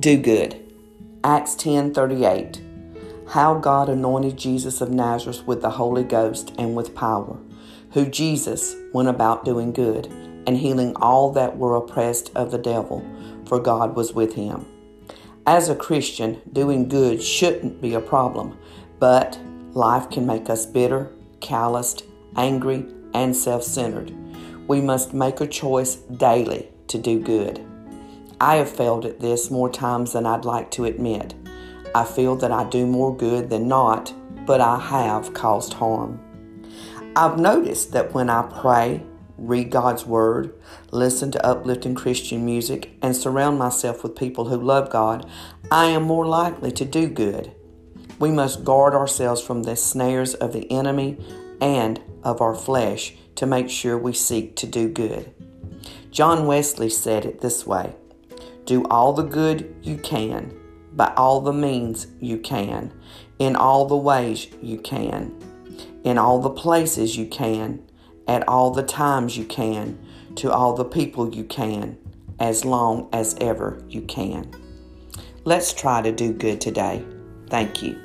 Do good. Acts 10:38. How God anointed Jesus of Nazareth with the Holy Ghost and with power, who Jesus went about doing good and healing all that were oppressed of the devil, for God was with him. As a Christian, doing good shouldn't be a problem, but life can make us bitter, calloused, angry, and self centered. We must make a choice daily to do good. I have failed at this more times than I'd like to admit. I feel that I do more good than not, but I have caused harm. I've noticed that when I pray, read God's Word, listen to uplifting Christian music, and surround myself with people who love God, I am more likely to do good. We must guard ourselves from the snares of the enemy and of our flesh to make sure we seek to do good. John Wesley said it this way do all the good you can, by all the means you can, in all the ways you can, in all the places you can, at all the times you can, to all the people you can, as long as ever you can. Let's try to do good today. Thank you.